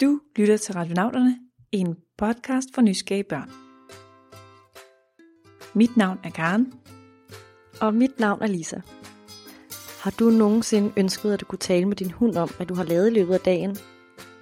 Du lytter til Radionauterne, en podcast for nysgerrige børn. Mit navn er Karen. Og mit navn er Lisa. Har du nogensinde ønsket, at du kunne tale med din hund om, hvad du har lavet i løbet af dagen?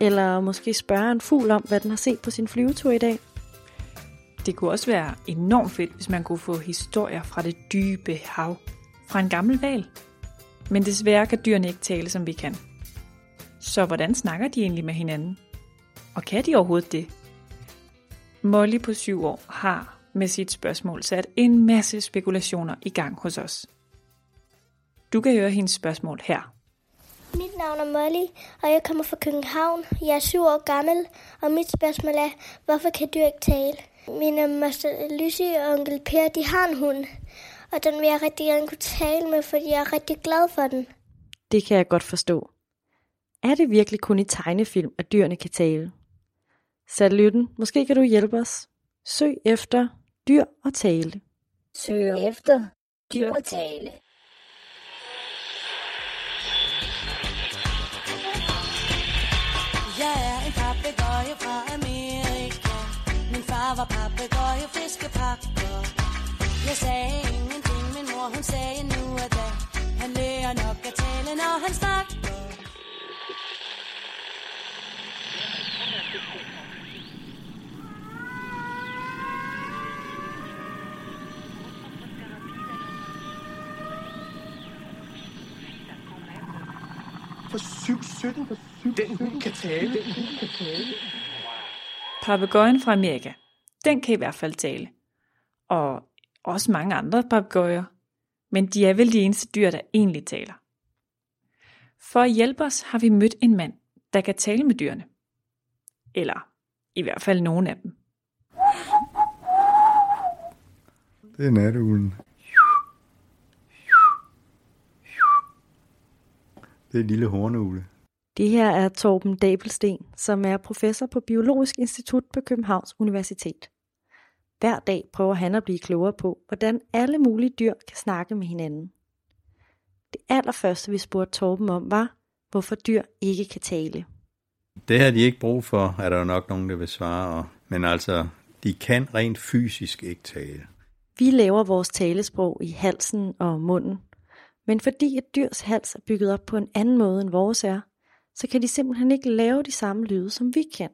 Eller måske spørge en fugl om, hvad den har set på sin flyvetur i dag? Det kunne også være enormt fedt, hvis man kunne få historier fra det dybe hav. Fra en gammel val. Men desværre kan dyrene ikke tale, som vi kan. Så hvordan snakker de egentlig med hinanden? Og kan de overhovedet det? Molly på syv år har med sit spørgsmål sat en masse spekulationer i gang hos os. Du kan høre hendes spørgsmål her. Mit navn er Molly, og jeg kommer fra København. Jeg er syv år gammel, og mit spørgsmål er, hvorfor kan dyr ikke tale? Mine moster Lucy og onkel Per, de har en hund, og den vil jeg rigtig gerne kunne tale med, fordi jeg er rigtig glad for den. Det kan jeg godt forstå. Er det virkelig kun i tegnefilm, at dyrene kan tale? Salytten, måske kan du hjælpe os. Søg efter dyr og tale. Søg efter dyr og tale. Jeg er en papegøje fra Amerika Min far var papegøje fiskepakker Jeg sagde ingenting, min mor hun sagde nu og da Han lærer nok at tale, når han snakker 7-17 for 7 Den hund kan tale. Den hund kan tale. Papegøjen fra Amerika. Den kan i hvert fald tale. Og også mange andre papegøjer. Men de er vel de eneste dyr, der egentlig taler. For at hjælpe os har vi mødt en mand, der kan tale med dyrene. Eller i hvert fald nogle af dem. Det er natuglen. Det er en lille horneugle. Det her er Torben Dabelsten, som er professor på Biologisk Institut på Københavns Universitet. Hver dag prøver han at blive klogere på, hvordan alle mulige dyr kan snakke med hinanden. Det allerførste, vi spurgte Torben om, var, hvorfor dyr ikke kan tale. Det har de ikke brug for, er der jo nok nogen, der vil svare. Men altså, de kan rent fysisk ikke tale. Vi laver vores talesprog i halsen og munden, men fordi et dyrs hals er bygget op på en anden måde end vores er, så kan de simpelthen ikke lave de samme lyde, som vi kan.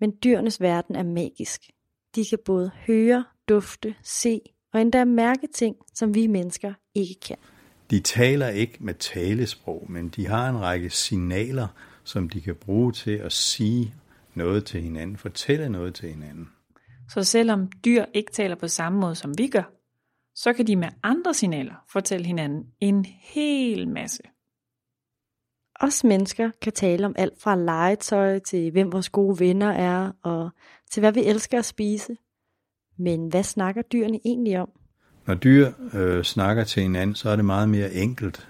Men dyrenes verden er magisk. De kan både høre, dufte, se og endda mærke ting, som vi mennesker ikke kan. De taler ikke med talesprog, men de har en række signaler, som de kan bruge til at sige noget til hinanden, fortælle noget til hinanden. Så selvom dyr ikke taler på samme måde som vi gør, så kan de med andre signaler fortælle hinanden en hel masse. Os mennesker kan tale om alt fra legetøj til hvem vores gode venner er, og til hvad vi elsker at spise. Men hvad snakker dyrene egentlig om? Når dyr øh, snakker til hinanden, så er det meget mere enkelt.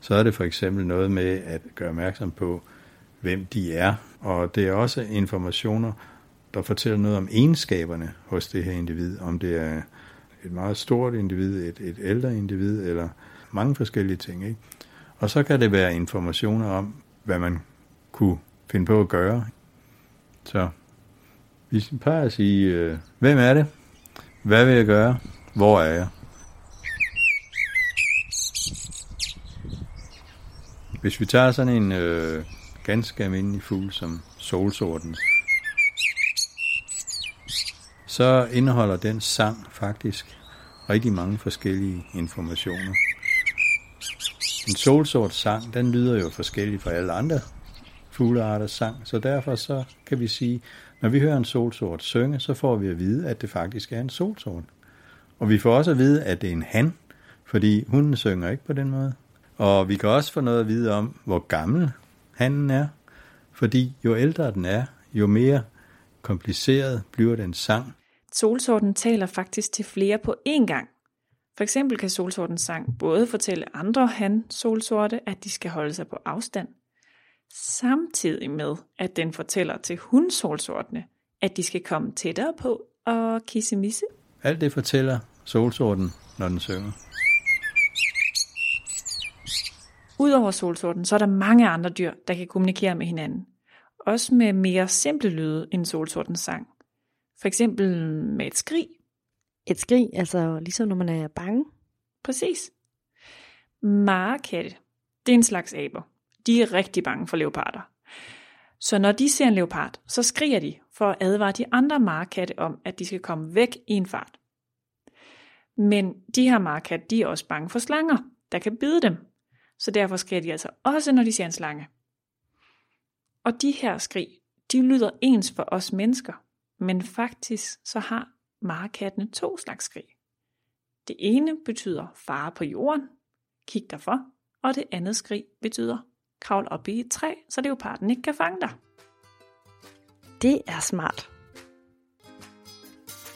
Så er det for eksempel noget med at gøre opmærksom på, hvem de er. Og det er også informationer, der fortæller noget om egenskaberne hos det her individ. Om det er et meget stort individ, et, et ældre individ, eller mange forskellige ting. Ikke? Og så kan det være informationer om, hvad man kunne finde på at gøre. Så vi plejer at sige, øh, hvem er det? Hvad vil jeg gøre? Hvor er jeg? Hvis vi tager sådan en øh, ganske almindelig fugl som solsorten, så indeholder den sang faktisk rigtig mange forskellige informationer. En solsort sang, den lyder jo forskelligt fra alle andre fuglearters sang, så derfor så kan vi sige, når vi hører en solsort synge, så får vi at vide, at det faktisk er en solsort. Og vi får også at vide, at det er en han, fordi hunden synger ikke på den måde. Og vi kan også få noget at vide om, hvor gammel hanen er, fordi jo ældre den er, jo mere kompliceret bliver den sang. Solsorten taler faktisk til flere på én gang. For eksempel kan solsortens sang både fortælle andre han-solsorte, at de skal holde sig på afstand, samtidig med, at den fortæller til hundsolsortene, at de skal komme tættere på og kisse misse. Alt det fortæller solsorten, når den synger. Udover solsorten, så er der mange andre dyr, der kan kommunikere med hinanden. også med mere simple lyde end solsortens sang. For eksempel med et skrig. Et skrig, altså ligesom når man er bange. Præcis. Marekatte, det er en slags aber. De er rigtig bange for leoparder. Så når de ser en leopard, så skriger de for at advare de andre marekatte om, at de skal komme væk i en fart. Men de her marekatte, de er også bange for slanger, der kan bide dem. Så derfor skriger de altså også, når de ser en slange. Og de her skrig, de lyder ens for os mennesker, men faktisk så har marekattene to slags skrig. Det ene betyder fare på jorden, kig derfor, og det andet skrig betyder kravl op i et træ, så leoparden ikke kan fange dig. Det er smart.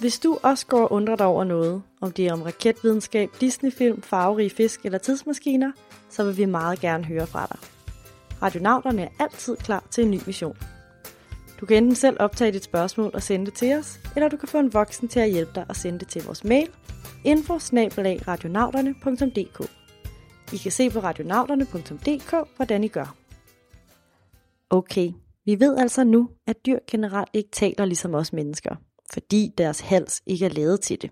Hvis du også går og undrer dig over noget, om det er om raketvidenskab, Disneyfilm, farverige fisk eller tidsmaskiner, så vil vi meget gerne høre fra dig. Radionauterne er altid klar til en ny mission. Du kan enten selv optage dit spørgsmål og sende det til os, eller du kan få en voksen til at hjælpe dig og sende det til vores mail info I kan se på radionauterne.dk, hvordan I gør. Okay, vi ved altså nu, at dyr generelt ikke taler ligesom os mennesker, fordi deres hals ikke er lavet til det.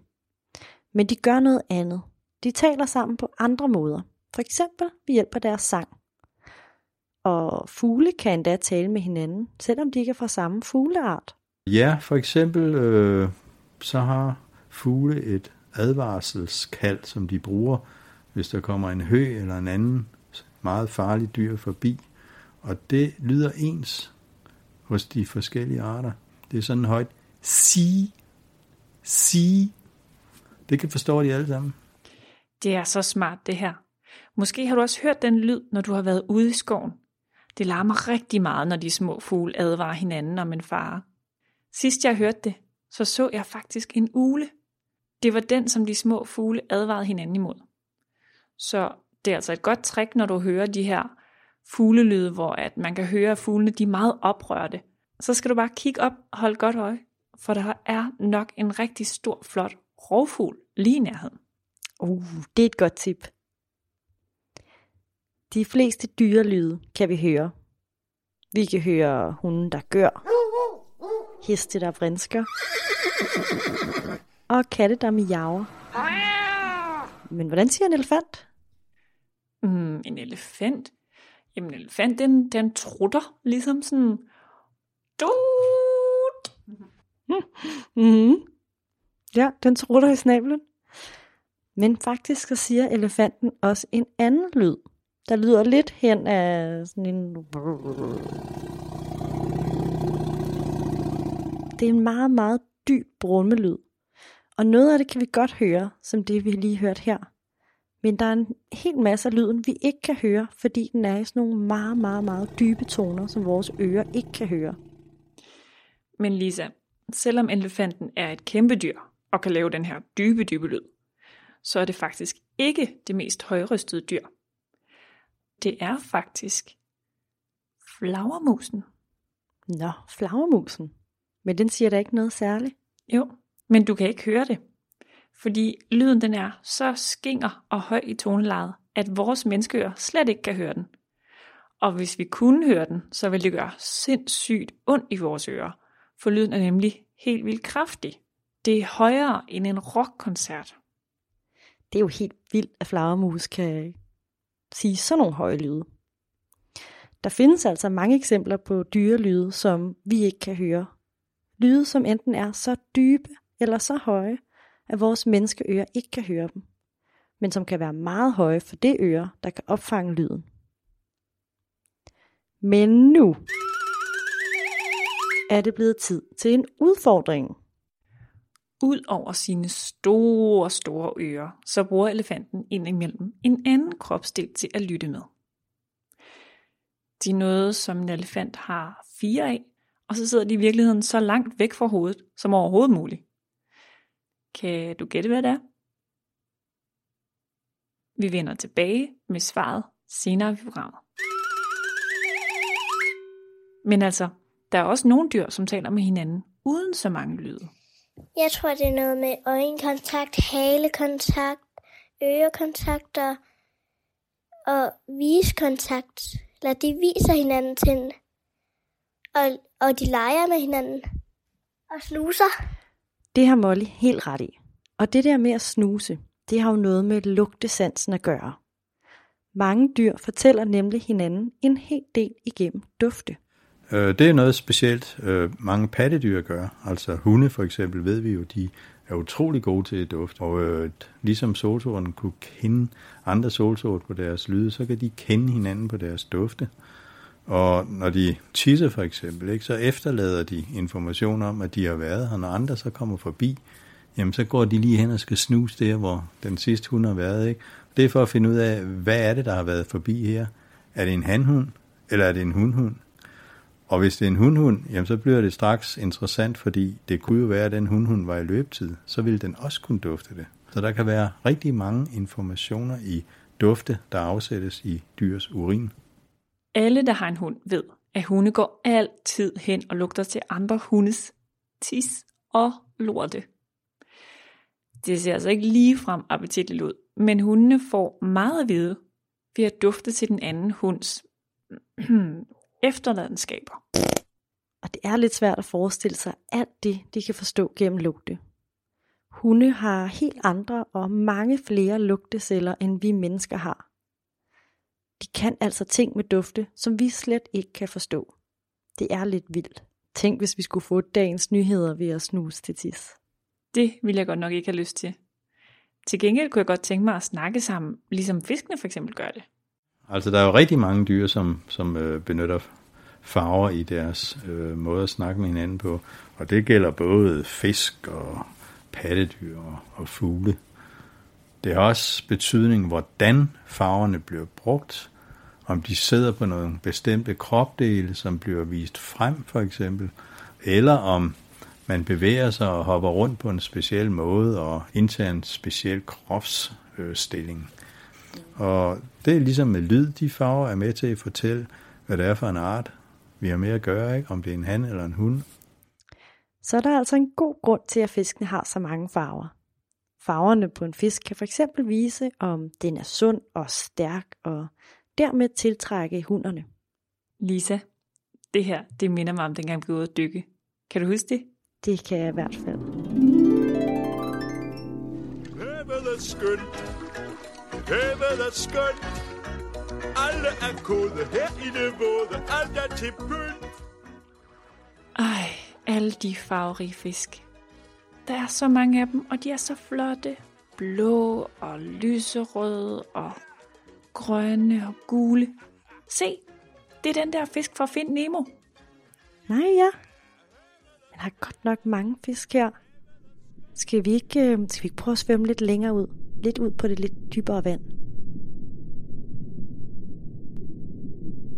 Men de gør noget andet. De taler sammen på andre måder, for eksempel ved hjælp af deres sang. Og fugle kan endda tale med hinanden, selvom de ikke er fra samme fugleart. Ja, for eksempel øh, så har fugle et advarselskald, som de bruger, hvis der kommer en hø eller en anden meget farlig dyr forbi. Og det lyder ens hos de forskellige arter. Det er sådan højt sige, sige. Det kan forstå de alle sammen. Det er så smart det her. Måske har du også hørt den lyd, når du har været ude i skoven. Det larmer rigtig meget, når de små fugle advarer hinanden om en fare. Sidst jeg hørte det, så så jeg faktisk en ule. Det var den, som de små fugle advarede hinanden imod. Så det er altså et godt trick, når du hører de her fuglelyde, hvor at man kan høre, at fuglene de er meget oprørte. Så skal du bare kigge op og holde godt øje, for der er nok en rigtig stor, flot rovfugl lige i nærheden. Uh, det er et godt tip. De fleste dyrelyde kan vi høre. Vi kan høre hunden, der gør, heste, der vrinsker, og katte, der miaver. Men hvordan siger en elefant? Mm, en elefant? Jamen, en elefant, den, den trutter ligesom sådan... Dut! Mm-hmm. Ja, den trutter i snablen. Men faktisk så siger elefanten også en anden lyd, der lyder lidt hen af sådan en... Det er en meget, meget dyb brummelyd. Og noget af det kan vi godt høre, som det vi lige hørt her. Men der er en hel masse af lyden, vi ikke kan høre, fordi den er i sådan nogle meget, meget, meget dybe toner, som vores ører ikke kan høre. Men Lisa, selvom elefanten er et kæmpe dyr og kan lave den her dybe, dybe lyd, så er det faktisk ikke det mest højrystede dyr. Det er faktisk flagermusen. Nå, flagermusen. Men den siger da ikke noget særligt. Jo, men du kan ikke høre det. Fordi lyden den er så skinger og høj i tonelejet, at vores menneskeører slet ikke kan høre den. Og hvis vi kunne høre den, så ville det gøre sindssygt ondt i vores ører, for lyden er nemlig helt vildt kraftig. Det er højere end en rockkoncert. Det er jo helt vildt, at flagermus kan sige sådan nogle høje lyde. Der findes altså mange eksempler på dyrelyde, som vi ikke kan høre. Lyde, som enten er så dybe eller så høje, at vores menneskeører ikke kan høre dem, men som kan være meget høje for det øre, der kan opfange lyden. Men nu er det blevet tid til en udfordring. Ud over sine store, store ører, så bruger elefanten indimellem en anden kropsdel til at lytte med. De er noget, som en elefant har fire af, og så sidder de i virkeligheden så langt væk fra hovedet som overhovedet muligt. Kan du gætte, hvad det er? Vi vender tilbage med svaret senere i programmet. Men altså, der er også nogle dyr, som taler med hinanden uden så mange lyde. Jeg tror, det er noget med øjenkontakt, halekontakt, ørekontakter og viskontakt. Eller de viser hinanden ting. og, og de leger med hinanden og snuser. Det har Molly helt ret i. Og det der med at snuse, det har jo noget med lugtesansen at gøre. Mange dyr fortæller nemlig hinanden en hel del igennem dufte. Øh, det er noget specielt, øh, mange pattedyr gør. Altså hunde for eksempel, ved vi jo, de er utrolig gode til at dufte. Og øh, ligesom solsorten kunne kende andre solsort på deres lyde, så kan de kende hinanden på deres dufte. Og når de tisser for eksempel, ikke, så efterlader de information om, at de har været her. Når andre så kommer forbi, jamen så går de lige hen og skal snuse der, hvor den sidste hund har været. Ikke? Det er for at finde ud af, hvad er det, der har været forbi her? Er det en hanhund, eller er det en hundhund? Og hvis det er en hundhund, jamen så bliver det straks interessant, fordi det kunne jo være, at den hundhund var i løbetid. Så ville den også kunne dufte det. Så der kan være rigtig mange informationer i dufte, der afsættes i dyrs urin. Alle, der har en hund, ved, at hunde går altid hen og lugter til andre hundes tis og lorte. Det ser altså ikke ligefrem appetitligt ud, men hundene får meget at vide ved at dufte til den anden hunds mm, efterladenskaber. Og det er lidt svært at forestille sig alt det, de kan forstå gennem lugte. Hunde har helt andre og mange flere lugteceller, end vi mennesker har. De kan altså ting med dufte, som vi slet ikke kan forstå. Det er lidt vildt. Tænk, hvis vi skulle få dagens nyheder ved at snuse til tis. Det ville jeg godt nok ikke have lyst til. Til gengæld kunne jeg godt tænke mig at snakke sammen, ligesom fiskene for eksempel gør det. Altså der er jo rigtig mange dyr, som, som øh, benytter farver i deres øh, måde at snakke med hinanden på. Og det gælder både fisk og pattedyr og, og fugle. Det har også betydning, hvordan farverne bliver brugt. Om de sidder på nogle bestemte kropdele, som bliver vist frem for eksempel. Eller om man bevæger sig og hopper rundt på en speciel måde og indtager en speciel kropsstilling. Og det er ligesom med lyd, de farver er med til at fortælle, hvad det er for en art, vi har med at gøre, ikke? om det er en han eller en hund. Så er der altså en god grund til, at fiskene har så mange farver. Farverne på en fisk kan fx vise, om den er sund og stærk, og dermed tiltrække hunderne. Lisa, det her, det minder mig om dengang vi var ude at dykke. Kan du huske det? Det kan jeg i hvert fald. Er skønt. Havet er skønt. Alle er kode her i det våde. Alt er til pynt. Ej, alle de farverige fisk. Der er så mange af dem, og de er så flotte. Blå og lyserøde og grønne og gule. Se, det er den der fisk fra Find Nemo. Nej, ja. Men har godt nok mange fisk her. Skal vi ikke, øh, skal vi ikke prøve at svømme lidt længere ud? Lidt ud på det lidt dybere vand.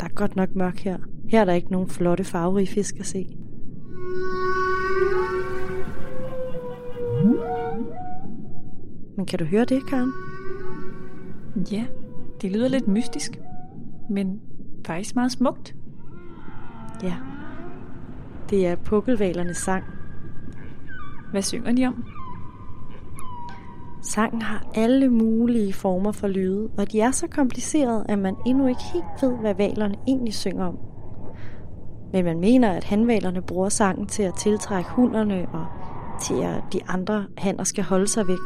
Der er godt nok mørkt her. Her er der ikke nogen flotte farverige fisk at se. Men kan du høre det, Karen? Ja, det lyder lidt mystisk, men faktisk meget smukt. Ja. Det er pukkelvalernes sang. Hvad synger de om? Sangen har alle mulige former for lyde, og de er så komplicerede, at man endnu ikke helt ved, hvad valerne egentlig synger om. Men man mener, at hanvalerne bruger sangen til at tiltrække hunderne og til at de andre hanner skal holde sig væk.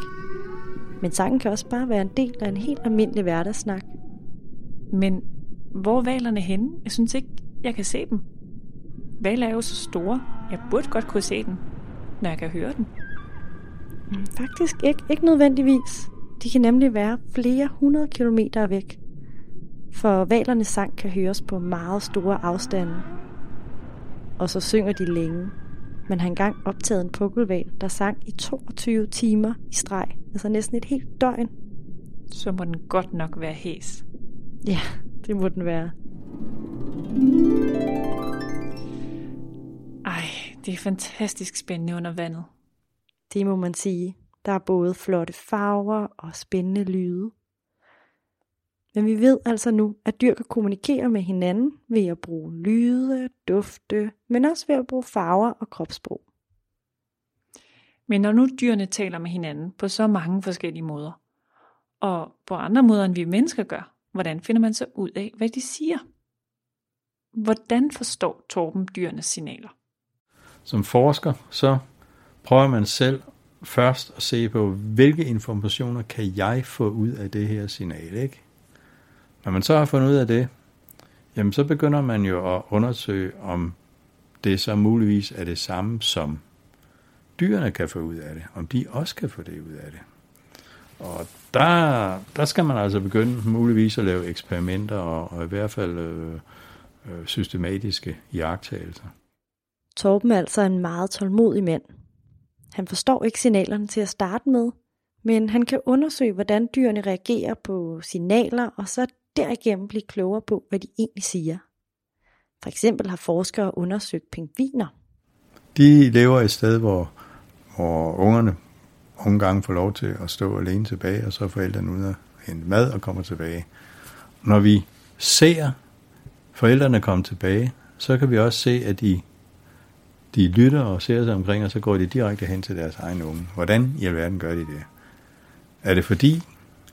Men sangen kan også bare være en del af en helt almindelig hverdagssnak. Men hvor er valerne henne? Jeg synes ikke, jeg kan se dem. Valer er jo så store. Jeg burde godt kunne se den, når jeg kan høre den. Faktisk ikke, ikke nødvendigvis. De kan nemlig være flere hundrede kilometer væk. For valernes sang kan høres på meget store afstande. Og så synger de længe. Man har engang optaget en pukkelval, der sang i 22 timer i streg. Altså næsten et helt døgn. Så må den godt nok være hæs. Ja, det må den være. Ej, det er fantastisk spændende under vandet. Det må man sige. Der er både flotte farver og spændende lyde. Men vi ved altså nu, at dyr kan kommunikere med hinanden ved at bruge lyde, dufte, men også ved at bruge farver og kropssprog. Men når nu dyrene taler med hinanden på så mange forskellige måder, og på andre måder end vi mennesker gør, hvordan finder man så ud af, hvad de siger? Hvordan forstår Torben dyrenes signaler? Som forsker, så prøver man selv først at se på, hvilke informationer kan jeg få ud af det her signal, ikke? Når man så har fundet ud af det, jamen så begynder man jo at undersøge, om det så muligvis er det samme, som dyrene kan få ud af det, om de også kan få det ud af det. Og der, der skal man altså begynde muligvis at lave eksperimenter og, og i hvert fald øh, øh, systematiske jagttagelser. Torben er altså en meget tålmodig mand. Han forstår ikke signalerne til at starte med, men han kan undersøge, hvordan dyrene reagerer på signaler, og så derigennem blive klogere på, hvad de egentlig siger. For eksempel har forskere undersøgt pingviner. De lever et sted, hvor, hvor ungerne nogle gange får lov til at stå alene tilbage, og så er forældrene ude og hente mad og kommer tilbage. Når vi ser forældrene komme tilbage, så kan vi også se, at de, de lytter og ser sig omkring, og så går de direkte hen til deres egen unge. Hvordan i alverden gør de det? Er det fordi,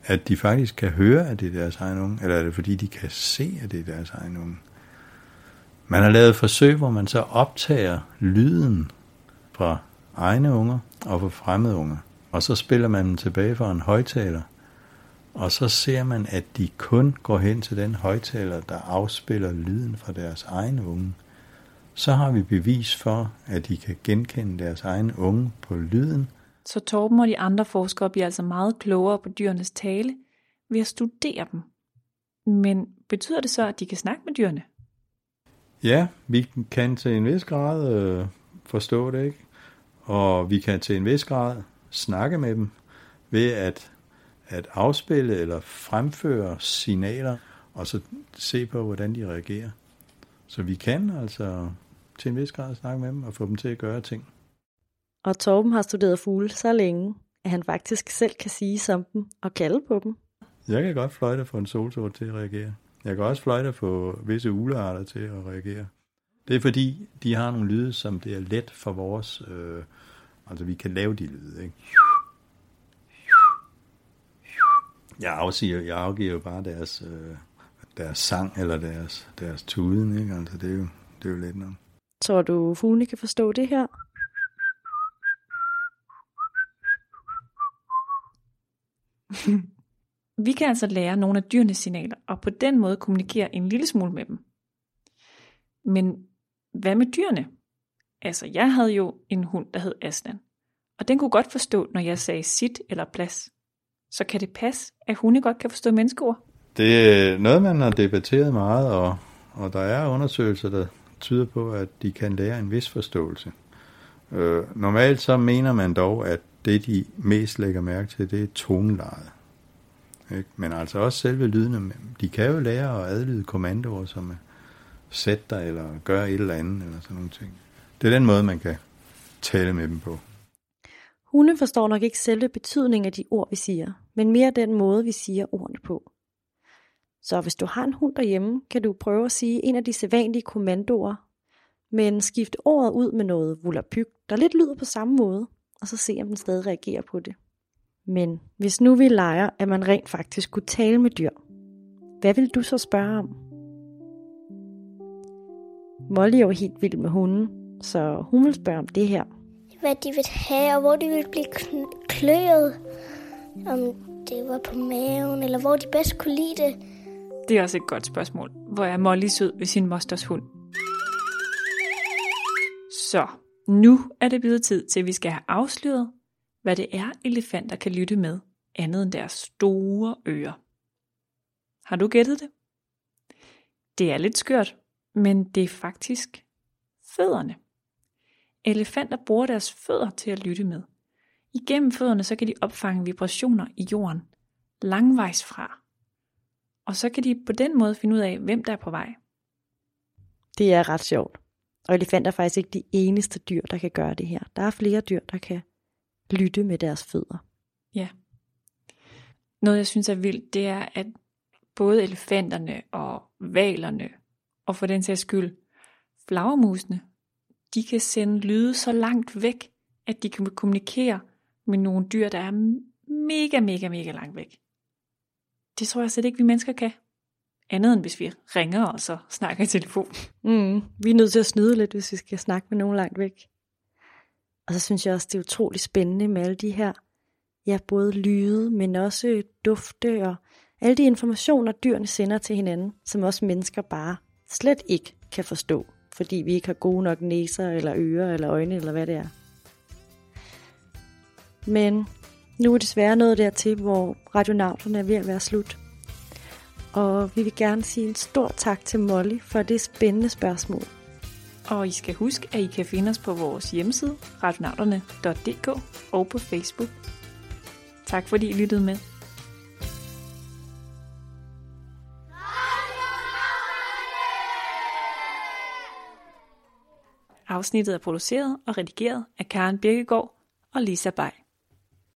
at de faktisk kan høre, at det er deres egen unge, eller er det fordi, de kan se, at det er deres egen unge? Man har lavet forsøg, hvor man så optager lyden fra egne unger og fra fremmede unger. Og så spiller man dem tilbage fra en højtaler. Og så ser man, at de kun går hen til den højtaler, der afspiller lyden fra deres egne unge. Så har vi bevis for, at de kan genkende deres egen unge på lyden. Så Torben og de andre forskere bliver altså meget klogere på dyrenes tale ved at studere dem. Men betyder det så, at de kan snakke med dyrene? Ja, vi kan til en vis grad øh, forstå det, ikke? Og vi kan til en vis grad snakke med dem ved at, at afspille eller fremføre signaler, og så se på, hvordan de reagerer. Så vi kan altså til en vis grad snakke med dem og få dem til at gøre ting. Og Torben har studeret fugle så længe, at han faktisk selv kan sige som dem og kalde på dem. Jeg kan godt fløjte for en solsort til at reagere. Jeg kan også fløjte for visse ulearter til at reagere. Det er fordi, de har nogle lyde, som det er let for vores... Øh, altså, vi kan lave de lyde, ikke? Jeg, afsiger, jeg afgiver jo bare deres, øh, deres sang eller deres, deres tuden, ikke? Altså, det er jo, det er jo let nok. Tror du, fuglene kan forstå det her? Vi kan altså lære nogle af dyrenes signaler, og på den måde kommunikere en lille smule med dem. Men hvad med dyrene? Altså, jeg havde jo en hund, der hed Aslan, og den kunne godt forstå, når jeg sagde sit eller plads. Så kan det passe, at hunde godt kan forstå menneskeord? Det er noget, man har debatteret meget, og, og der er undersøgelser, der tyder på, at de kan lære en vis forståelse. Øh, normalt så mener man dog, at det de mest lægger mærke til, det er tonelejet. Ikke? Men altså også selve lydene. De kan jo lære at adlyde kommandoer, som er sæt dig, eller gør et eller andet, eller sådan nogle ting. Det er den måde, man kan tale med dem på. Hunde forstår nok ikke selve betydningen af de ord, vi siger, men mere den måde, vi siger ordene på. Så hvis du har en hund derhjemme, kan du prøve at sige en af de sædvanlige kommandoer, men skift ordet ud med noget vulapyk, der lidt lyder på samme måde, og så se, om den stadig reagerer på det. Men hvis nu vi leger, at man rent faktisk kunne tale med dyr, hvad vil du så spørge om? Molly er jo helt vild med hunden, så hun vil spørge om det her. Hvad de vil have, og hvor de vil blive kløet. Om det var på maven, eller hvor de bedst kunne lide det. Det er også et godt spørgsmål. Hvor er Molly sød ved sin mosters hund? Så, nu er det blevet tid til, at vi skal have afsløret, hvad det er, elefanter kan lytte med, andet end deres store ører. Har du gættet det? Det er lidt skørt, men det er faktisk fødderne. Elefanter bruger deres fødder til at lytte med. Igennem fødderne så kan de opfange vibrationer i jorden, langvejs fra. Og så kan de på den måde finde ud af, hvem der er på vej. Det er ret sjovt. Og elefanter er faktisk ikke de eneste dyr, der kan gøre det her. Der er flere dyr, der kan lytte med deres fødder. Ja. Noget jeg synes er vildt, det er, at både elefanterne og valerne, og for den sags skyld flagermusene, de kan sende lyde så langt væk, at de kan kommunikere med nogle dyr, der er mega, mega, mega langt væk. Det tror jeg slet ikke, vi mennesker kan. Andet end hvis vi ringer og så snakker i telefon. Mm, vi er nødt til at snyde lidt, hvis vi skal snakke med nogen langt væk. Og så synes jeg også, det er utroligt spændende med alle de her, ja, både lyde, men også dufte og alle de informationer, dyrene sender til hinanden, som også mennesker bare slet ikke kan forstå, fordi vi ikke har gode nok næser eller ører eller øjne eller hvad det er. Men nu er det desværre noget dertil, hvor radionauterne er ved at være slut. Og vi vil gerne sige en stor tak til Molly for det spændende spørgsmål. Og I skal huske, at I kan finde os på vores hjemmeside, radionauterne.dk og på Facebook. Tak fordi I lyttede med. Afsnittet er produceret og redigeret af Karen Birkegaard og Lisa Bay.